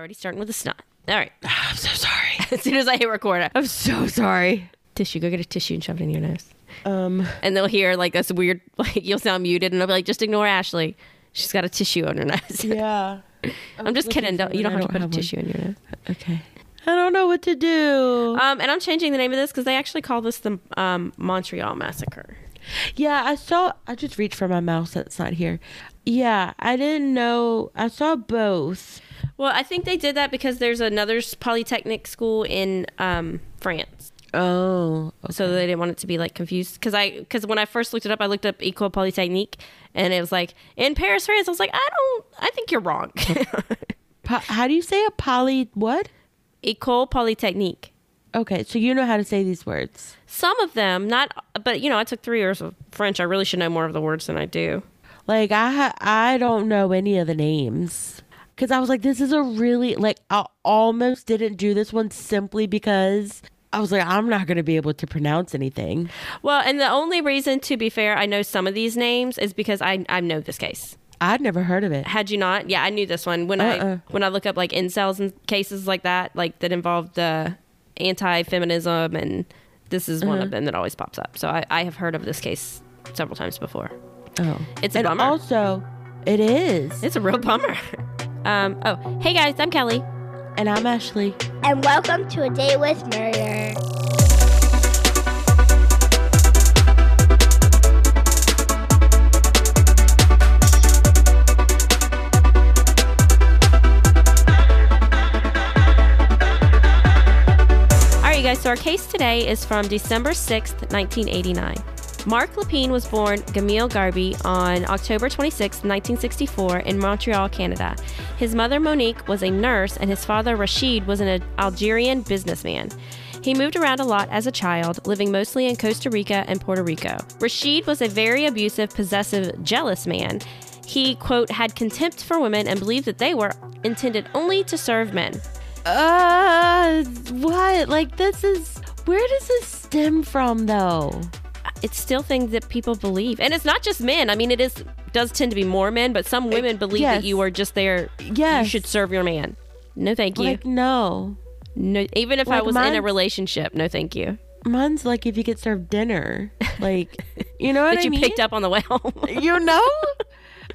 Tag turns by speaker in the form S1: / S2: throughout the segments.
S1: Already starting with a snot. All right.
S2: I'm so sorry.
S1: As soon as I hit record,
S2: I'm so sorry.
S1: tissue. Go get a tissue and shove it in your nose.
S2: Um,
S1: And they'll hear like this weird, like you'll sound muted, and they'll be like, "Just ignore Ashley. She's got a tissue on her nose."
S2: yeah.
S1: I'm just kidding. Don't, you don't have to put a tissue in your nose.
S2: Okay. I don't know what to do.
S1: Um, and I'm changing the name of this because they actually call this the um, Montreal Massacre.
S2: Yeah, I saw. I just reached for my mouse that's not here. Yeah, I didn't know. I saw both.
S1: Well, I think they did that because there's another polytechnic school in um, France.
S2: Oh,
S1: So they didn't want it to be like confused because I because when I first looked it up, I looked up École Polytechnique and it was like in Paris, France. I was like, I don't, I think you're wrong.
S2: Po- how do you say a poly? What?
S1: École Polytechnique.
S2: Okay, so you know how to say these words.
S1: Some of them, not, but you know, I took three years of French. I really should know more of the words than I do.
S2: Like I, ha- I don't know any of the names because I was like, this is a really like I almost didn't do this one simply because I was like, I'm not going to be able to pronounce anything.
S1: Well, and the only reason, to be fair, I know some of these names is because I I know this case.
S2: I'd never heard of it.
S1: Had you not? Yeah, I knew this one. When
S2: Uh-uh.
S1: I when I look up like incels and cases like that, like that involved the anti-feminism, and this is one
S2: Uh-huh.
S1: of them that always pops up. So I, I have heard of this case several times before.
S2: Oh,
S1: It's a
S2: and
S1: bummer.
S2: also, it is.
S1: It's a real bummer. Um, oh, hey guys, I'm Kelly.
S2: And I'm Ashley.
S3: and welcome to a date with murder.
S1: All right, you guys. So our case today is from December 6th, 1989. Marc Lépine was born Gamil Gharbi on October 26, 1964, in Montreal, Canada. His mother Monique was a nurse, and his father Rashid was an Algerian businessman. He moved around a lot as a child, living mostly in Costa Rica and Puerto Rico. Rashid was a very abusive, possessive, jealous man. He, quote, had contempt for women and believed that they were intended only to serve men.
S2: Uh, what? Like, this is. Where does this stem from, though?
S1: It's still things that people believe and it's not just men i mean it is does tend to be more men but some women believe
S2: yes.
S1: that you are just there
S2: Yes.
S1: you should serve your man no thank you
S2: Like, no.
S1: no even if i was in a relationship no thank you
S2: Mine's like if you get served dinner. Like, you know what
S1: that
S2: I
S1: you
S2: mean?
S1: picked up on the way home
S2: You know?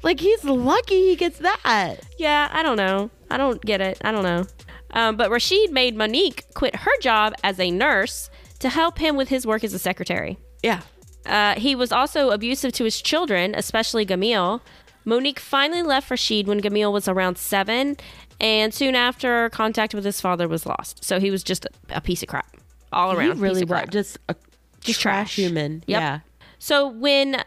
S2: like, he's lucky he gets that.
S1: yeah i don't know i don't get it i don't know um, but rashid made monique quit her job as a nurse to help him with his work as a secretary
S2: Yeah.
S1: Uh, he was also abusive to his children, especially Gamil. Monique finally left Rashid when Gamil was around seven, and soon after, contact with his father was lost. So he was just a, a piece of crap all
S2: He
S1: around.
S2: really was just a
S1: Just
S2: trash,
S1: trash.
S2: human.
S1: Yep.
S2: Yeah.
S1: So when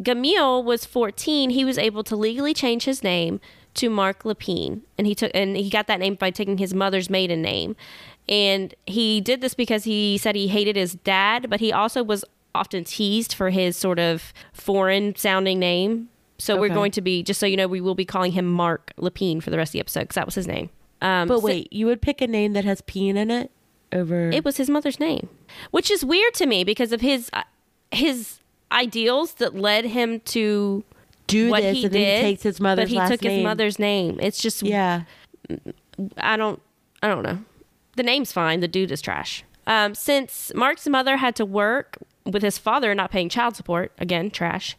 S1: Gamil was 14, he was able to legally change his name to Marc Lapine, and he took and he got that name by taking his mother's maiden name. And he did this because he said he hated his dad, but he also was often teased for his sort of foreign sounding name. So we're going to be just so you know, we will be calling him Marc Lapine for the rest of the episode because that was his name. Um,
S2: But
S1: so-
S2: wait, you would pick a name that has peen in it over.
S1: it was his mother's name, which is weird to me because of his uh, his ideals that led him to
S2: do
S1: what
S2: this
S1: he
S2: and
S1: did.
S2: he takes his mother's
S1: but he took
S2: name.
S1: his mother's name. It's just
S2: Yeah.
S1: I don't I don't know. The name's fine. The dude is trash. Um, since Marc's mother had to work with his father not paying child support, again, trash,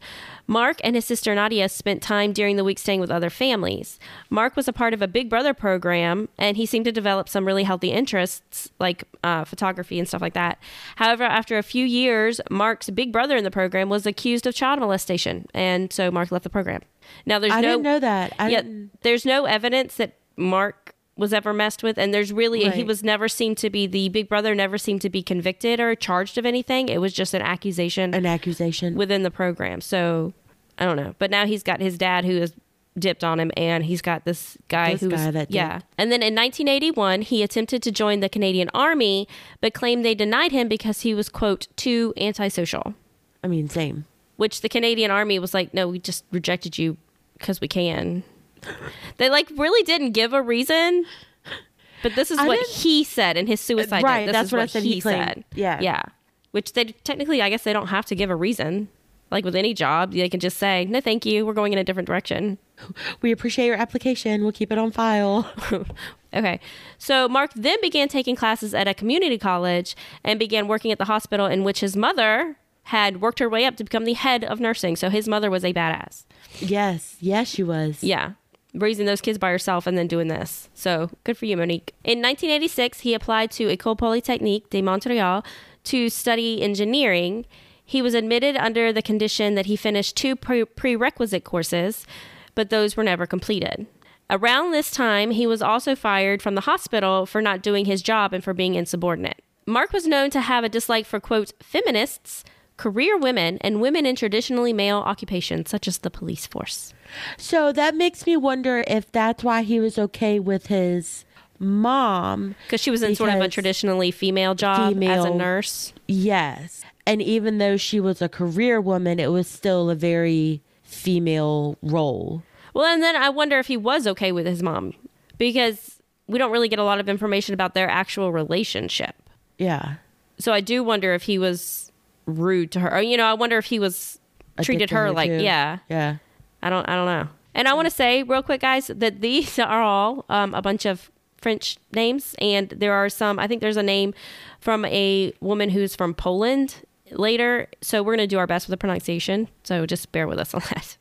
S1: Marc and his sister Nadia spent time during the week staying with other families. Marc was a part of a Big Brother program and he seemed to develop some really healthy interests like uh, photography and stuff like that. However, after a few years, Marc's big brother in the program was accused of child molestation, and so Marc left the program. Now, there's
S2: I
S1: no
S2: didn't know that. I
S1: yeah,
S2: didn't.
S1: there's no evidence that Marc was ever messed with, and there's really he was never seemed to be the big brother never seemed to be convicted or charged of anything. It was just an accusation
S2: An accusation.
S1: within the program. So I don't know, but now he's got his dad who has dipped on him, and he's got this guy
S2: This
S1: who
S2: guy that
S1: yeah. And then in 1981, he attempted to join the Canadian Army, but claimed they denied him because he was quote too antisocial.
S2: I mean, same.
S1: Which the Canadian Army was like, no, we just rejected you because we can. They like really didn't give a reason. But this is
S2: I
S1: what he said in his suicide note.
S2: right,
S1: This
S2: that's
S1: is
S2: what I said he claimed. Yeah.
S1: Yeah. Which they technically, I guess they don't have to give a reason. Like with any job, they can just say, no, thank you. We're going in a different direction.
S2: We appreciate your application. We'll keep it on file.
S1: Okay. So Marc then began taking classes at a community college and began working at the hospital in which his mother had worked her way up to become the head of nursing. So his mother was a badass.
S2: yes, yes, she was.
S1: Yeah. Raising those kids by herself and then doing this. So good for you, Monique. In 1986, he applied to École Polytechnique de Montreal to study engineering. He was admitted under the condition that he finished two pre- prerequisite courses, but those were never completed. Around this time, he was also fired from the hospital for not doing his job and for being insubordinate. Marc was known to have a dislike for, quote, feminists, career women, and women in traditionally male occupations, such as the police force.
S2: So that makes me wonder if that's why he was okay with his mom.
S1: Because she was in sort of a traditionally female job as a nurse.
S2: Yes. And even though she was a career woman, it was still a very female role.
S1: Well, and then I wonder if he was okay with his mom because we don't really get a lot of information about their actual relationship.
S2: Yeah.
S1: So I do wonder if he was rude to her. Or, you know, I wonder if he was treated her like,
S2: too.
S1: yeah.
S2: Yeah.
S1: I don't I don't know. And I want to say real quick guys that these are all um, a bunch of French names and there are some I think there's a name from a woman who's from Poland later. So we're going to do our best with the pronunciation. So just bear with us on that.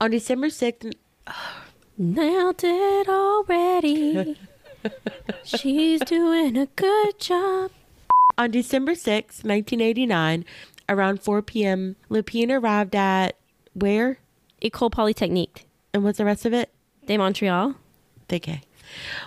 S2: On December 6th,
S1: Nailed it already. She's doing a good job.
S2: On December 6th, 1989, around 4 p.m., Lupine arrived at where?
S1: École Polytechnique
S2: And what's the rest of it?
S1: de Montreal.
S2: Okay.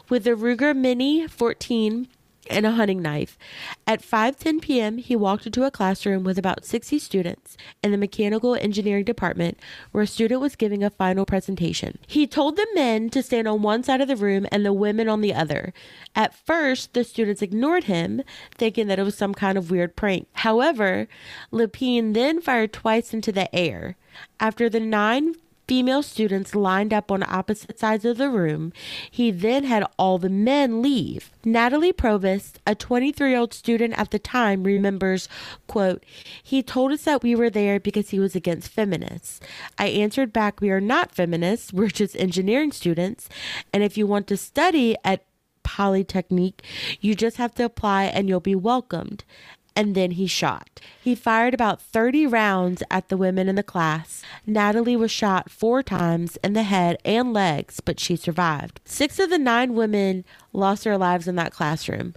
S2: With a Ruger Mini 14 and a hunting knife. At 5:10 p.m., he walked into a classroom with about 60 students in the mechanical engineering department where a student was giving a final presentation. He told the men to stand on one side of the room and the women on the other. At first, the students ignored him, thinking that it was some kind of weird prank. However, Lupine then fired twice into the air. After the nine female students lined up on opposite sides of the room. He then had all the men leave. Nathalie Provost, a 23 year old student at the time, remembers, quote, He told us that we were there because he was against feminists. I answered back, We are not feminists, we're just engineering students. And if you want to study at Polytechnique, you just have to apply and you'll be welcomed and then he shot. He fired about 30 rounds at the women in the class. Nathalie was shot four times in the head and legs, but she survived. Six of the nine women lost their lives in that classroom.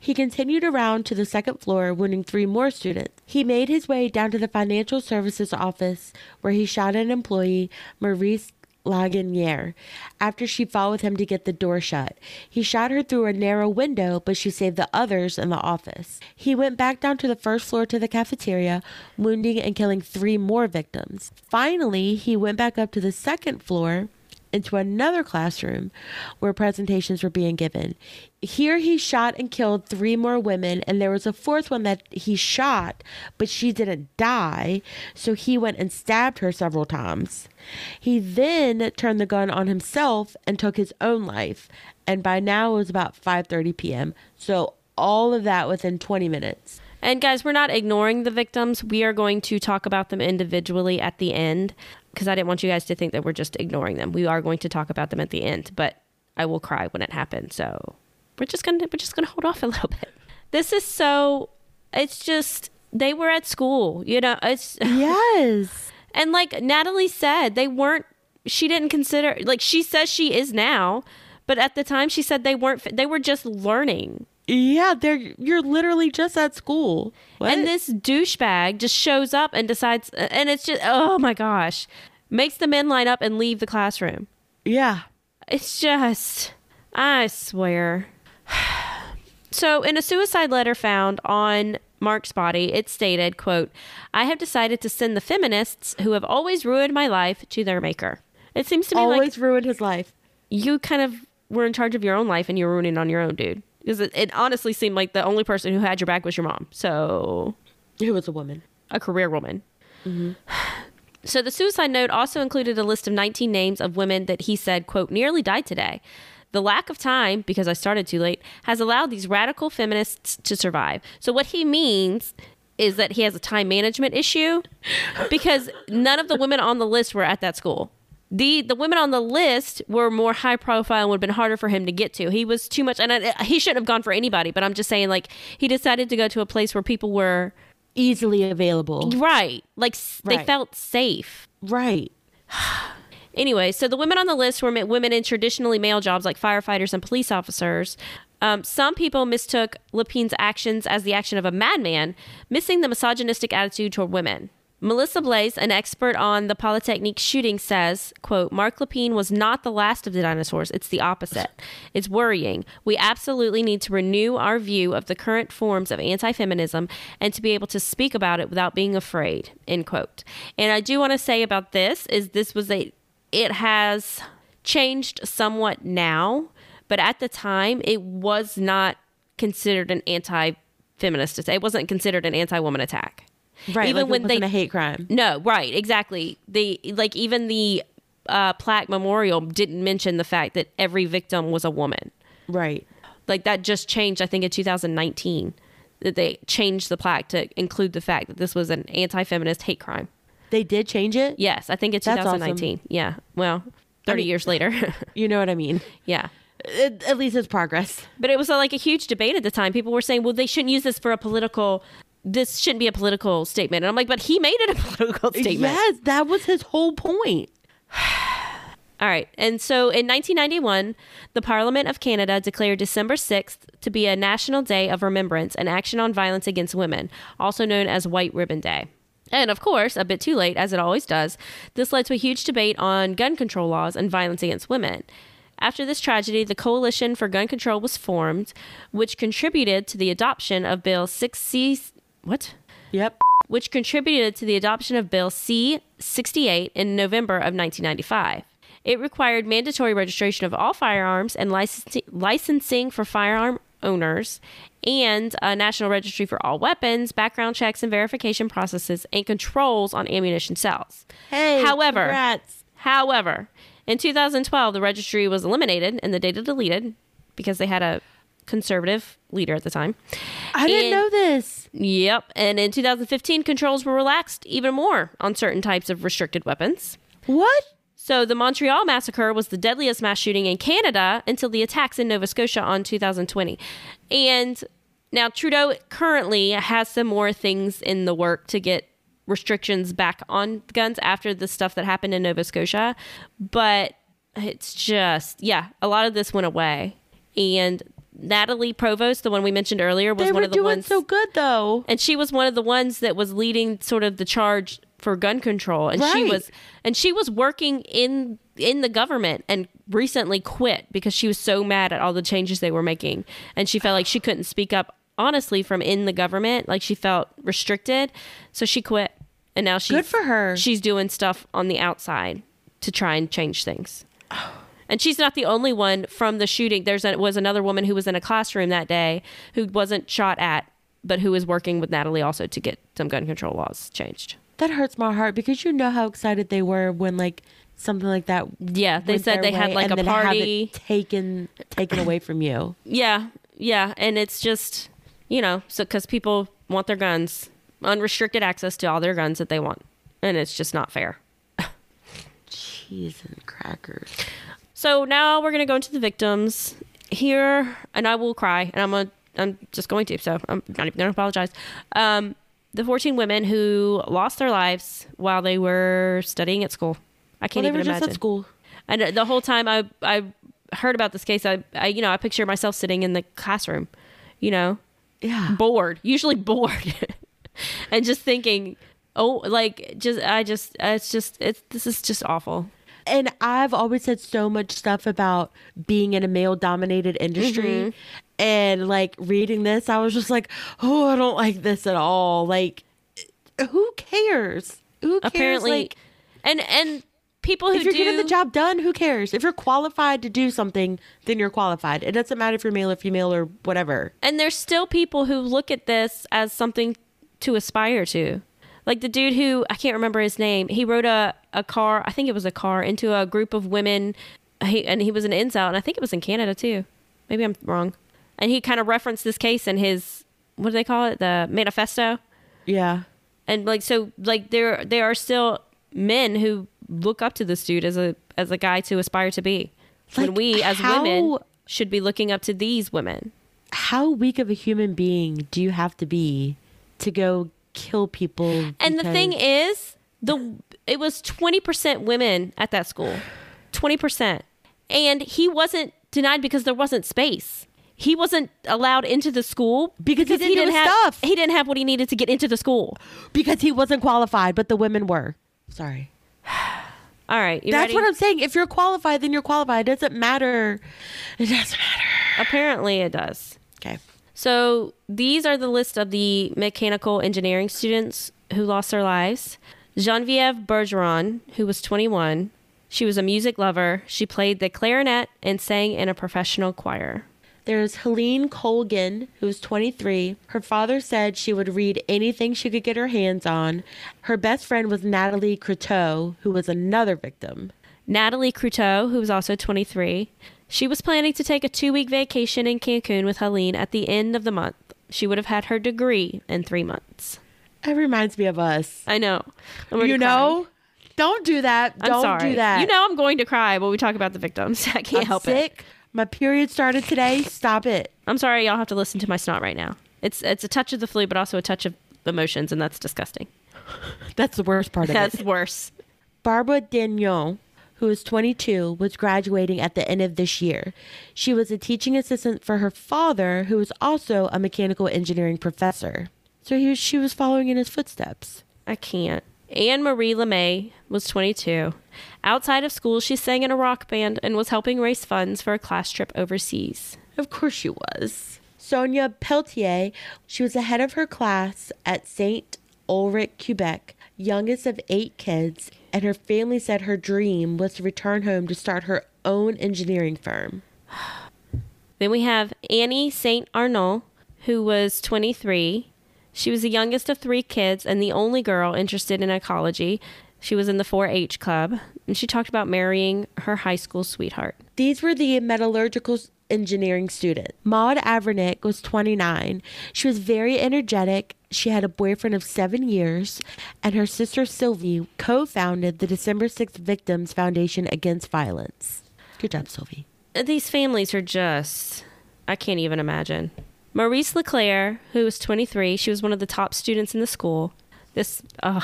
S2: He continued around to the second floor, wounding three more students. He made his way down to the financial services office, where he shot an employee, Maryse Laganière after she with him to get the door shut. He shot her through a narrow window, but she saved the others in the office. He went back down to the first floor to the cafeteria, wounding and killing three more victims. Finally, he went back up to the second floor into another classroom where presentations were being given. Here he shot and killed three more women, and there was a fourth one that he shot, but she didn't die, so he went and stabbed her several times. He then turned the gun on himself and took his own life, and by now it was about 5:30 p.m. So all of that within 20 minutes.
S1: And guys, we're not ignoring the victims. We are going to talk about them individually at the end because I didn't want you guys to think that we're just ignoring them. We are going to talk about them at the end, but I will cry when it happens. So we're just gonna we're just gonna hold off a little bit. This is so. It's just they were at school, you know. It's
S2: Yes.
S1: and like Nathalie said, they weren't. She didn't consider like she says she is now, but at the time she said they weren't. They were just learning.
S2: Yeah, they're you're literally just at school. What?
S1: And this douchebag just shows up and decides, and it's just, oh my gosh, makes the men line up and leave the classroom.
S2: yeah.
S1: It's just, I swear. So, in a suicide letter found on Marc's body, it stated, quote, I have decided to send the feminists who have always ruined my life to their maker. It seems to me like
S2: Always ruined his life.
S1: you kind of were in charge of your own life and you're ruining on your own, dude. Because it, it honestly seemed like the only person who had your back was your mom. So,
S2: who was a woman.
S1: a career woman. Mm-hmm. So the suicide note also included a list of 19 names of women that he said, quote, nearly died today. The lack of time, because I started too late, has allowed these radical feminists to survive. So what he means is that he has a time management issue because none of the women on the list were at that school. The the women on the list were more high profile and would have been harder for him to get to. He was too much, and I, he shouldn't have gone for anybody. But I'm just saying, like he decided to go to a place where people were
S2: Easily available.
S1: right, like s they felt safe.
S2: Right.
S1: Anyway, so the women on the list were women in traditionally male jobs like firefighters and police officers. Um, some people mistook Lepine's actions as the action of a madman, missing the misogynistic attitude toward women. Mélissa Blais, an expert on the Polytechnique shooting, says, quote, Marc Lapine was not the last of the dinosaurs. It's the opposite. It's worrying. We absolutely need to renew our view of the current forms of anti-feminism and to be able to speak about it without being afraid, end quote. And I do want to say about this is this was a, it has changed somewhat now, but at the time it was not considered an anti-feminist. It wasn't considered an anti-woman attack.
S2: Right.
S1: Even
S2: like
S1: when
S2: it
S1: they
S2: a hate crime.
S1: no, right, exactly. The like even the uh, plaque memorial didn't mention the fact that every victim was a woman.
S2: Right.
S1: Like that just changed. I think in 2019 that they changed the plaque to include the fact that this was an anti-feminist hate crime.
S2: They did change it.
S1: Yes, I think it's
S2: That's awesome.
S1: 2019. Yeah. Well, 30
S2: mean-
S1: years later.
S2: You know what I mean.
S1: yeah.
S2: It, at least it's progress.
S1: But it was uh, like a huge debate at the time. People were saying, well, they shouldn't use this for a political. This shouldn't be a political statement. And I'm like, but he made it a political statement.
S2: Yes, that was his whole point.
S1: All right. And so in 1991, the Parliament of Canada declared December 6th to be a National Day of Remembrance and Action on Violence Against Women, also known as White Ribbon Day. And of course, a bit too late, as it always does, this led to a huge debate on gun control laws and violence against women. After this tragedy, the Coalition for Gun Control was formed, which contributed to the adoption of Bill 6C. What?
S2: Yep.
S1: which contributed to the adoption of Bill C 68 in November of 1995. It required mandatory registration of all firearms and licensing, licensing for firearm owners, and a national registry for all weapons, background checks and verification processes, and controls on ammunition sales.
S2: Hey.
S1: However-
S2: congrats.
S1: However, in 2012, the registry was eliminated and the data deleted because they had a conservative leader at the time.
S2: I didn't know this.
S1: Yep. And in 2015, controls were relaxed even more on certain types of restricted weapons.
S2: What?
S1: So the Montreal massacre was the deadliest mass shooting in Canada until the attacks in Nova Scotia on 2020. And now Trudeau currently has some more things in the work to get restrictions back on guns after the stuff that happened in Nova Scotia, but it's just yeah, a lot of this went away. And Nathalie Provost, the one we mentioned earlier, was
S2: They
S1: one of the
S2: doing
S1: ones
S2: so good though.
S1: and she was one of the ones that was leading sort of the charge for gun control and she was and she was working in in the government and recently quit because she was so mad at all the changes they were making and she felt like she couldn't speak up honestly from in the government like she felt restricted so she quit and now she's
S2: Good for her.
S1: she's doing stuff on the outside to try and change things and she's not the only one from the shooting. There's a, was another woman who was in a classroom that day who wasn't shot at, but who was working with Nathalie also to get some gun control laws changed.
S2: That hurts my heart because you know how excited they were when like something like that.
S1: Yeah, they said they had like
S2: and
S1: a
S2: then have it
S1: party.
S2: taken taken away from you.
S1: Yeah, yeah, and it's just you know, so because people want their guns, unrestricted access to all their guns that they want, and it's just not fair.
S2: Cheese and crackers.
S1: So now we're gonna go into the victims here, and I will cry, and I'm gonna, I'm just going to, so I'm not even gonna apologize. Um, the 14 women who lost their lives while they were studying at school. I can't
S2: they
S1: even
S2: were just
S1: imagine.
S2: at school.
S1: And uh, the whole time I I heard about this case, I, I you know I picture myself sitting in the classroom, you know,
S2: Yeah.
S1: bored, usually bored, and just thinking, oh, like just I just it's just it's this is just awful.
S2: and I've always said so much stuff about being in a male dominated industry.
S1: Mm-hmm.
S2: And like reading this, I was just like, oh, I don't like this at all. Like, who cares? Who cares?
S1: Apparently,
S2: like,
S1: and and people who
S2: if you're
S1: do
S2: getting the job done, who cares? If you're qualified to do something, then you're qualified. It doesn't matter if you're male or female or whatever.
S1: And there's still people who look at this as something to aspire to. Like the dude who I can't remember his name. He rode a, a car, I think it was a car, into a group of women. He, and he was an incel, and I think it was in Canada too. Maybe I'm wrong. And he kind of referenced this case in his, what do they call it? The manifesto.
S2: Yeah.
S1: and like so like there there are still men who look up to this dude as a as a guy to aspire to be when we as
S2: how-
S1: women should be looking up to these women
S2: How weak of a human being do you have to be to go kill people?
S1: and the thing is the it was 20% women at that school 20% and he wasn't denied because there wasn't space he wasn't allowed into the school
S2: Because he didn't do his
S1: have
S2: stuff.
S1: he didn't have what he needed to get into the school
S2: because he wasn't qualified, but the women were. Sorry.
S1: all right you
S2: That's
S1: ready?
S2: what I'm saying. If you're qualified, then you're qualified. It doesn't matter. It doesn't matter.
S1: apparently it does
S2: Okay.
S1: So these are the list of the mechanical engineering students who lost their lives. Genevieve Bergeron, who was 21, she was a music lover. She played the clarinet and sang in a professional choir.
S2: There's Helene Colgan, who's 23. Her father said she would read anything she could get her hands on. Her best friend was Nathalie Croteau, who was another victim.
S1: Nathalie Croteau, who was also 23, she was planning to take a two week vacation in Cancun with Helene at the end of the month. She would have had her degree in three months.
S2: It reminds me of us.
S1: I know. I'm
S2: You know? Don't do that.
S1: crying.
S2: Don't
S1: sorry.
S2: do that.
S1: You know I'm going to cry when we talk about the victims. I can't
S2: I'm
S1: help it.
S2: My period started today. Stop it.
S1: I'm sorry, y'all have to listen to my snot right now. It's it's a touch of the flu, but also a touch of emotions, and that's disgusting.
S2: That's the worst part of
S1: That's
S2: it.
S1: That's worse.
S2: Barbara Daigneault, who is 22, was graduating at the end of this year. She was a teaching assistant for her father, who was also a mechanical engineering professor. So he was, she was following in his footsteps.
S1: I can't. Anne Marie LeMay was 22. Outside of school, she sang in a rock band and was helping raise funds for a class trip overseas.
S2: Of course she was. Sonia Pelletier, she was the head of her class at St. Ulric, Quebec, youngest of eight kids, and her family said her dream was to return home to start her own engineering firm.
S1: Then we have Annie St. Arneault, who was 23. She was the youngest of three kids and the only girl interested in ecology. She was in the 4 H club, and she talked about marrying her high school sweetheart.
S2: These were the metallurgical engineering students. Maud Haviernick was 29. She was very energetic. She had a boyfriend of seven years, and her sister Sylvie co founded the December 6th Victims Foundation Against Violence. Good job, Sylvie.
S1: These families are just, I can't even imagine. Maryse Leclair, who was 23, she was one of the top students in the school. This, ugh.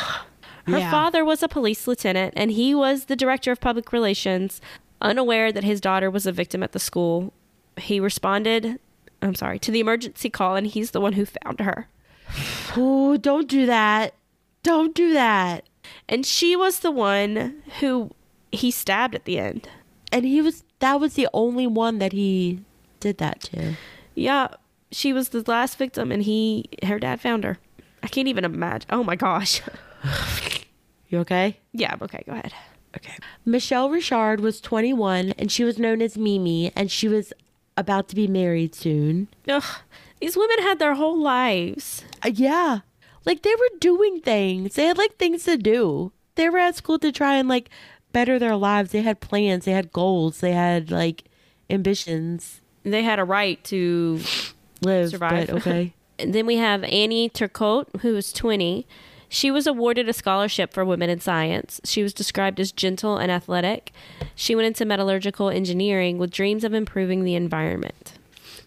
S1: Her
S2: Yeah.
S1: father was a police lieutenant, and he was the director of public relations. Unaware that his daughter was a victim at the school, he responded, I'm sorry, to the emergency call, and he's the one who found her.
S2: Oh, don't do that. Don't do that.
S1: And she was the one who he stabbed at the end.
S2: And he was, that was the only one that he did that to.
S1: Yeah, she was the last victim, and he, her dad found her. I can't even imagine. Oh my gosh.
S2: You okay?
S1: Yeah, I'm okay. Go ahead.
S2: Okay. Michelle Richard was 21 and she was known as Mimi and she was about to be married soon.
S1: Ugh, these women had their whole lives.
S2: Uh, yeah. Like they were doing things. They had like things to do. They were at school to try and like better their lives. They had plans, they had goals, they had like ambitions.
S1: They had a right to.
S2: Live,
S1: Survive.
S2: but okay.
S1: And then we have Annie Turcotte, who is 20. She was awarded a scholarship for women in science. She was described as gentle and athletic. She went into metallurgical engineering with dreams of improving the environment.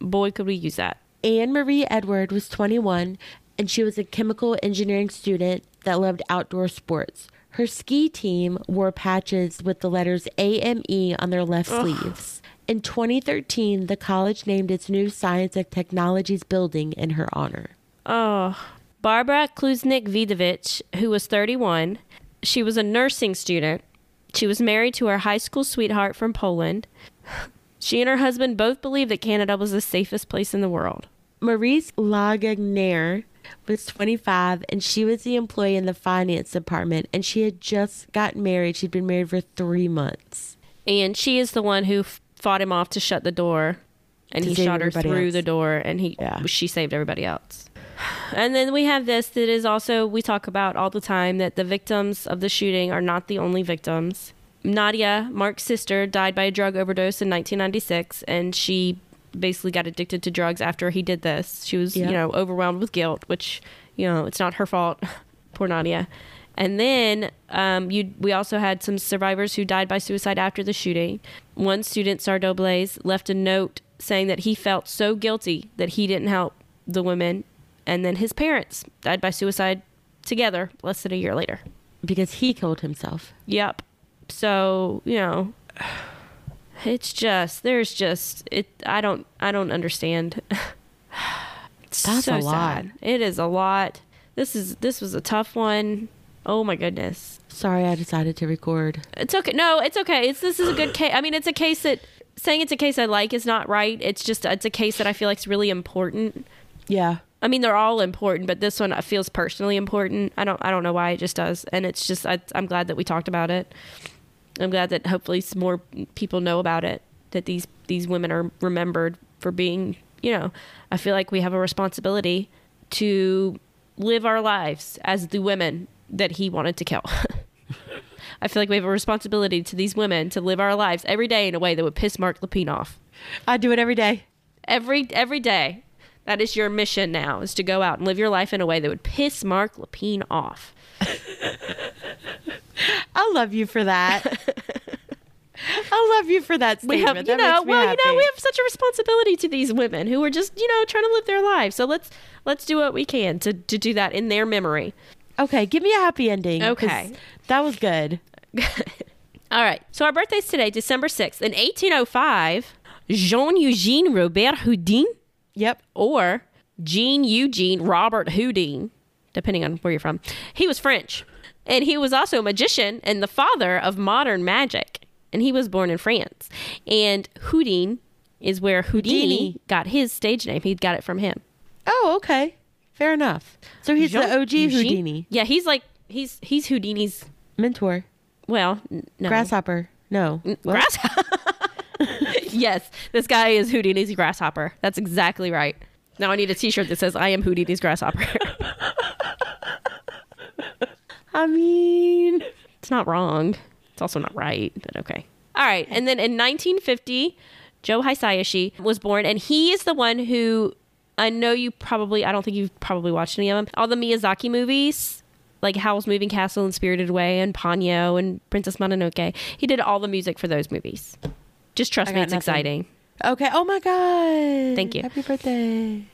S1: Boy, could we use that.
S2: Anne Marie Edward was 21 and she was a chemical engineering student that loved outdoor sports. Her ski team wore patches with the letters AME on their left sleeves. In 2013, the college named its new Science and Technologies building in her honor.
S1: Oh, Barbara Klucznik Vidovich, who was 31, she was a nursing student. She was married to her high school sweetheart from Poland. She and her husband both believed that Canada was the safest place in the world.
S2: Maryse Laganière was 25 and she was the employee in the finance department and she had just gotten married. She'd been married for three months.
S1: And she is the one who f- fought him off to shut the door. And he shot her through
S2: else.
S1: the door and he
S2: Yeah.
S1: she saved everybody else. And then we have this that is also we talk about all the time that the victims of the shooting are not the only victims. Nadia, Marc's sister, died by a drug overdose in 1996 and she basically got addicted to drugs after he did this. She was,
S2: Yeah.
S1: you know, overwhelmed with guilt, which You know, it's not her fault. Poor Nadia. And then um, you, we also had some survivors who died by suicide after the shooting. One student, Sarto Blais, left a note saying that he felt so guilty that he didn't help the women. And then his parents died by suicide together less than a year later.
S2: Because he killed himself.
S1: Yep. So, you know, it's just there's just it I don't I don't understand. It's
S2: That's a lot.
S1: sad. It is a lot. This is this was a tough one. Oh my goodness.
S2: Sorry, I decided to record.
S1: It's okay. No, it's okay. It's this is a good case. I mean, it's a case that saying it's a case I like is not right. It's just it's a case that I feel like is really important.
S2: Yeah.
S1: I mean, they're all important, but this one feels personally important. I don't I don't know why it just does, and it's just I, I'm glad that we talked about it. I'm glad that hopefully some more people know about it. That these these women are remembered for being, you know, I feel like we have a responsibility to live our lives as the women that he wanted to kill. I feel like we have a responsibility to these women to live our lives every day in a way that would piss Marc Lapine off.
S2: I do it every day.
S1: Every every day. That is your mission now is to go out and live your life in a way that would piss Marc Lapine off.
S2: I love you for that. I love you for that
S1: we have you
S2: That
S1: know well you know we have such a responsibility to these women who are just you know trying to live their lives so let's let's do what we can to to do that in their memory
S2: Okay, give me a happy ending.
S1: Okay.
S2: That was good.
S1: all right so our birthday's today december 6th in 1805 jean eugene robert houdin
S2: Yep.
S1: or jean eugene robert houdin depending on where you're from he was french and he was also a magician and the father of modern magic and he was born in france and houdin is where houdini,
S2: Houdini.
S1: got his stage name he got it from him
S2: Oh, okay. Fair enough. So he's the OG
S1: Eugene-
S2: Houdini.
S1: Yeah, he's like he's he's Houdini's.
S2: Mentor.
S1: Well, n- no
S2: Grasshopper. No. What?
S1: grasshopper. yes, this guy is Houdini's grasshopper. That's exactly right. Now I need a T-shirt that says "I am Houdini's grasshopper."
S2: I mean,
S1: it's not wrong. It's also not right, but okay. All right, and then in 1950, Joe Hisaishi was born, and he is the one who I know you probably. I don't think you've probably watched any of them. All the Miyazaki movies. Like Howl's Moving Castle and Spirited Away and Ponyo and Princess Mononoke. He did all the music for those movies. Just trust me, it's
S2: nothing.
S1: exciting.
S2: okay. Oh my God.
S1: Thank you.
S2: Happy birthday.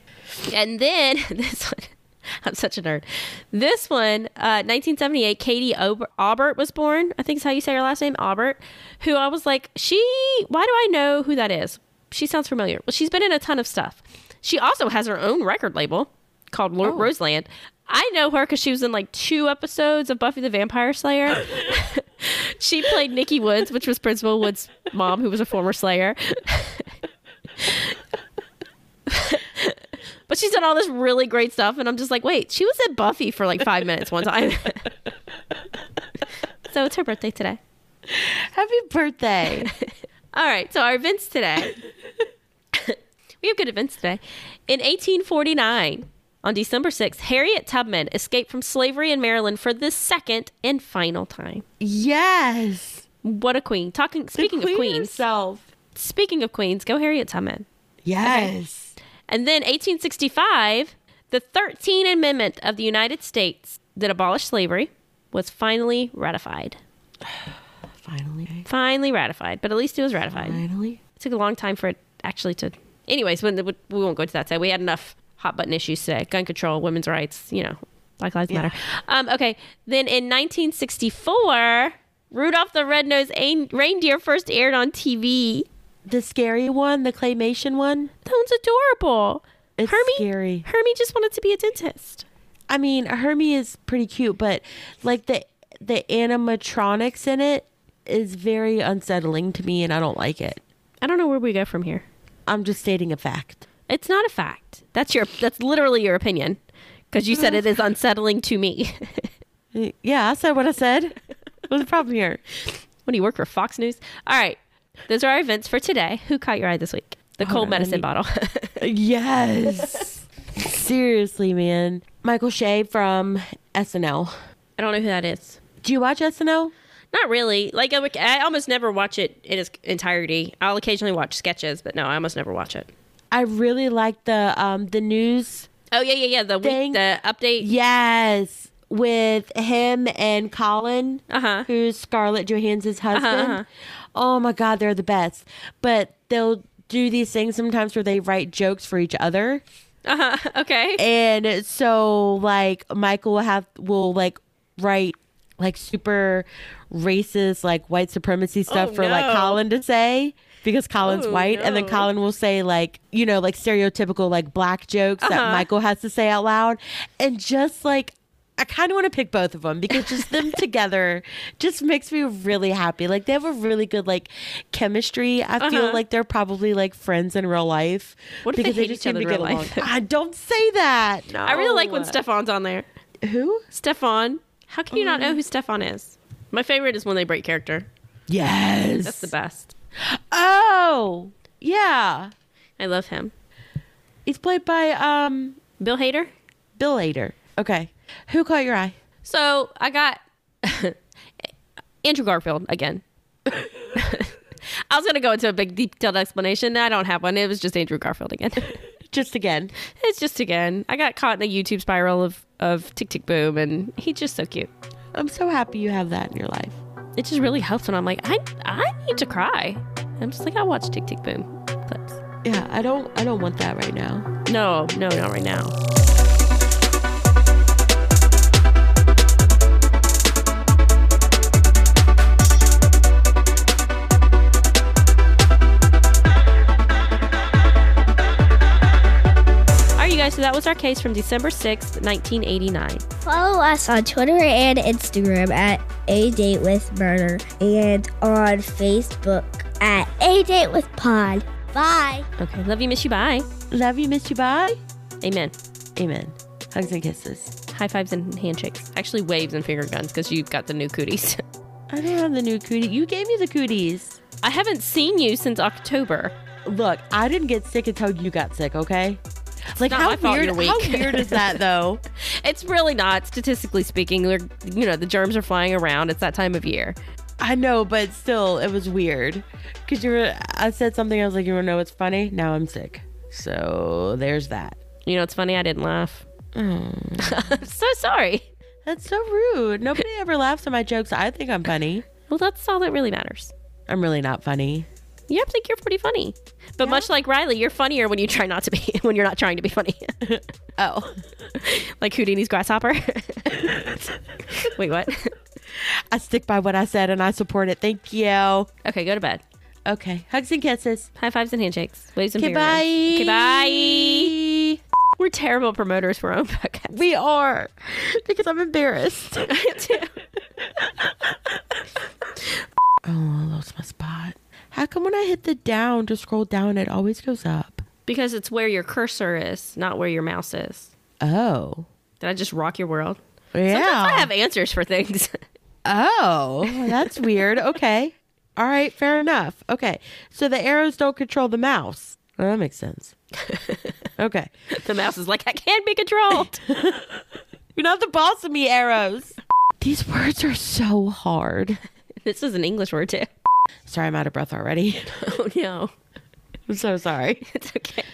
S1: And then this one, I'm such a nerd. This one, uh, 1978, K.D. Ober- Aubert was born. I think is how you say her last name, Aubert. Who I was like, she. Why do I know who that is? She sounds familiar. Well, she's been in a ton of stuff. She also has her own record label called Lo-
S2: Oh.
S1: Roseland. I know her because she was in like two episodes of Buffy the Vampire Slayer. she played Nikki Woods, which was Principal Woods' mom, who was a former Slayer. But she's done all this really great stuff, and I'm just like, wait, she was at Buffy for like five minutes one time. so it's her birthday today.
S2: Happy birthday.
S1: All right, so our events today. We have good events today. In 1849, on December 6th, Harriet Tubman escaped from slavery in Maryland for the second and final time.
S2: yes.
S1: What a queen! Talking, speaking
S2: The
S1: of queens,
S2: herself.
S1: speaking of queens, go Harriet Tubman.
S2: Yes.
S1: And then 1865, the 13th Amendment of the United States that abolished slavery was finally ratified.
S2: Finally.
S1: Finally ratified, but at least it was ratified.
S2: Finally.
S1: It took a long time for it actually to. Anyways, when the, we won't go to that side. We had enough hot button issues today: gun control, women's rights. You know, Black Lives
S2: Yeah.
S1: Matter. Um, okay, then in 1964, Rudolph the Red-Nosed Ain- Reindeer first aired on TV.
S2: The scary one, the claymation one.
S1: That one's adorable.
S2: It's
S1: Hermie,
S2: scary.
S1: Hermie just wanted to be a dentist.
S2: I mean, Hermie is pretty cute, but like the the animatronics in it is very unsettling to me, and I don't like it.
S1: I don't know where we go from here.
S2: I'm just stating a fact.
S1: It's not a fact. That's your. That's literally your opinion, because you said it is unsettling to me.
S2: Yeah, I said what I said. What's the problem here?
S1: what do you work for? Fox News. All right, those are our events for today. Who caught your eye this week? The
S2: Hold
S1: cold
S2: on,
S1: medicine
S2: me-
S1: bottle.
S2: Yes. Seriously, man. Michael Che from SNL.
S1: I don't know who that is.
S2: Do you watch SNL?
S1: Not really. Like I, would- I almost never watch it in its entirety. I'll occasionally watch sketches, but no, I almost never watch it.
S2: I really like the um the news
S1: Oh yeah, yeah, yeah. The week, the update.
S2: Yes, with him and Colin,
S1: Uh huh.
S2: who's Scarlett Johansson's husband.
S1: uh-huh.
S2: Oh my God, they're the best. But they'll do these things sometimes where they write jokes for each other.
S1: Uh huh. Okay.
S2: And so like Michael will have will like write like super racist like white supremacy stuff
S1: Oh,
S2: for like. Colin to say because Colin's
S1: Oh,
S2: white and then. Colin will say like you know like stereotypical like black jokes that
S1: Uh-huh.
S2: Michael has to say out loud and just like I kind of want to pick both of them because just them together just makes me really happy. Like they have a really good like chemistry. I feel
S1: Uh-huh.
S2: like they're probably like friends in real life
S1: What if they
S2: because
S1: hate each other in real life?
S2: I don't say that. No.
S1: I really like when Stefon's on there.
S2: Who?
S1: Stefon. How can you not know who Stefon is? My favorite is when they break character.
S2: Yes.
S1: That's the best.
S2: Oh, yeah.
S1: I love him.
S2: He's played by um
S1: Bill Hader.
S2: Bill Hader. Okay. Who caught your eye?
S1: So I got Andrew Garfield again. I was gonna go into a big detailed explanation. I don't have one. It was just Andrew Garfield again.
S2: Just again.
S1: it's just again. I got caught in a YouTube spiral of of Tick Tick Boom, and he's just so cute.
S2: I'm so happy you have that in your life.
S1: It just really helps when I'm like, I I need to cry. I'm just like, I watch Tick Tick Boom clips.
S2: Yeah, I don't I don't want that right now.
S1: No, no, not right now. Guys, so that was our case from December 6th, 1989.
S3: Follow us on Twitter and Instagram at A Date with Murder and on Facebook at A Date with Pod. Bye.
S1: Okay, love you, miss you, bye.
S2: Love you, miss you, bye.
S1: Amen.
S2: Amen. Hugs and kisses.
S1: High fives and handshakes. Actually, waves and finger guns because you've got the new cooties.
S2: I don't have the new cootie. You gave me the cooties.
S1: I haven't seen you since October.
S2: Look, I didn't get sick until you got sick, okay? Like how weird how weird is that though?
S1: It's really not, statistically speaking. They're, you know, the germs are flying around. It's that time of year.
S2: I know, but still, it was weird. Cause you were, I said something. I was like, you know what's funny? Now I'm sick. So there's that.
S1: You know, it's funny. I didn't laugh. Mm. I'm so sorry.
S2: That's so rude. Nobody ever laughs at my jokes. I think I'm funny.
S1: Well, that's all that really matters.
S2: I'm really not funny.
S1: You have to think you're pretty funny. But much like Riley, you're funnier when you try not to be, when you're not trying to be funny.
S2: Oh,
S1: like Houdini's grasshopper. Wait, what?
S2: I stick by what I said and I support it. Thank you.
S1: Okay, go to bed.
S2: Okay, hugs and kisses.
S1: High fives and handshakes. Waves and
S2: Okay,
S1: finger
S2: bye.
S1: Okay, bye. We're terrible promoters for our own podcast.
S2: We are because I'm embarrassed.
S1: I am too.
S2: Oh, I lost my spot. How come when I hit the down to scroll down, it always goes up?
S1: Because it's where your cursor is, not where your mouse is.
S2: Oh,
S1: Did I just rock your world?
S2: yeah.
S1: Sometimes I have answers for things.
S2: Oh, that's weird. Okay. All right, fair enough. Okay. So the arrows don't control the mouse. Well, that makes sense. Okay.
S1: the mouse is like, I can't be controlled.
S2: You're not the boss of me, arrows. These words are so hard.
S1: this is an English word too.
S2: Sorry, I'm out of breath already.
S1: Oh no.
S2: I'm so sorry.
S1: It's okay.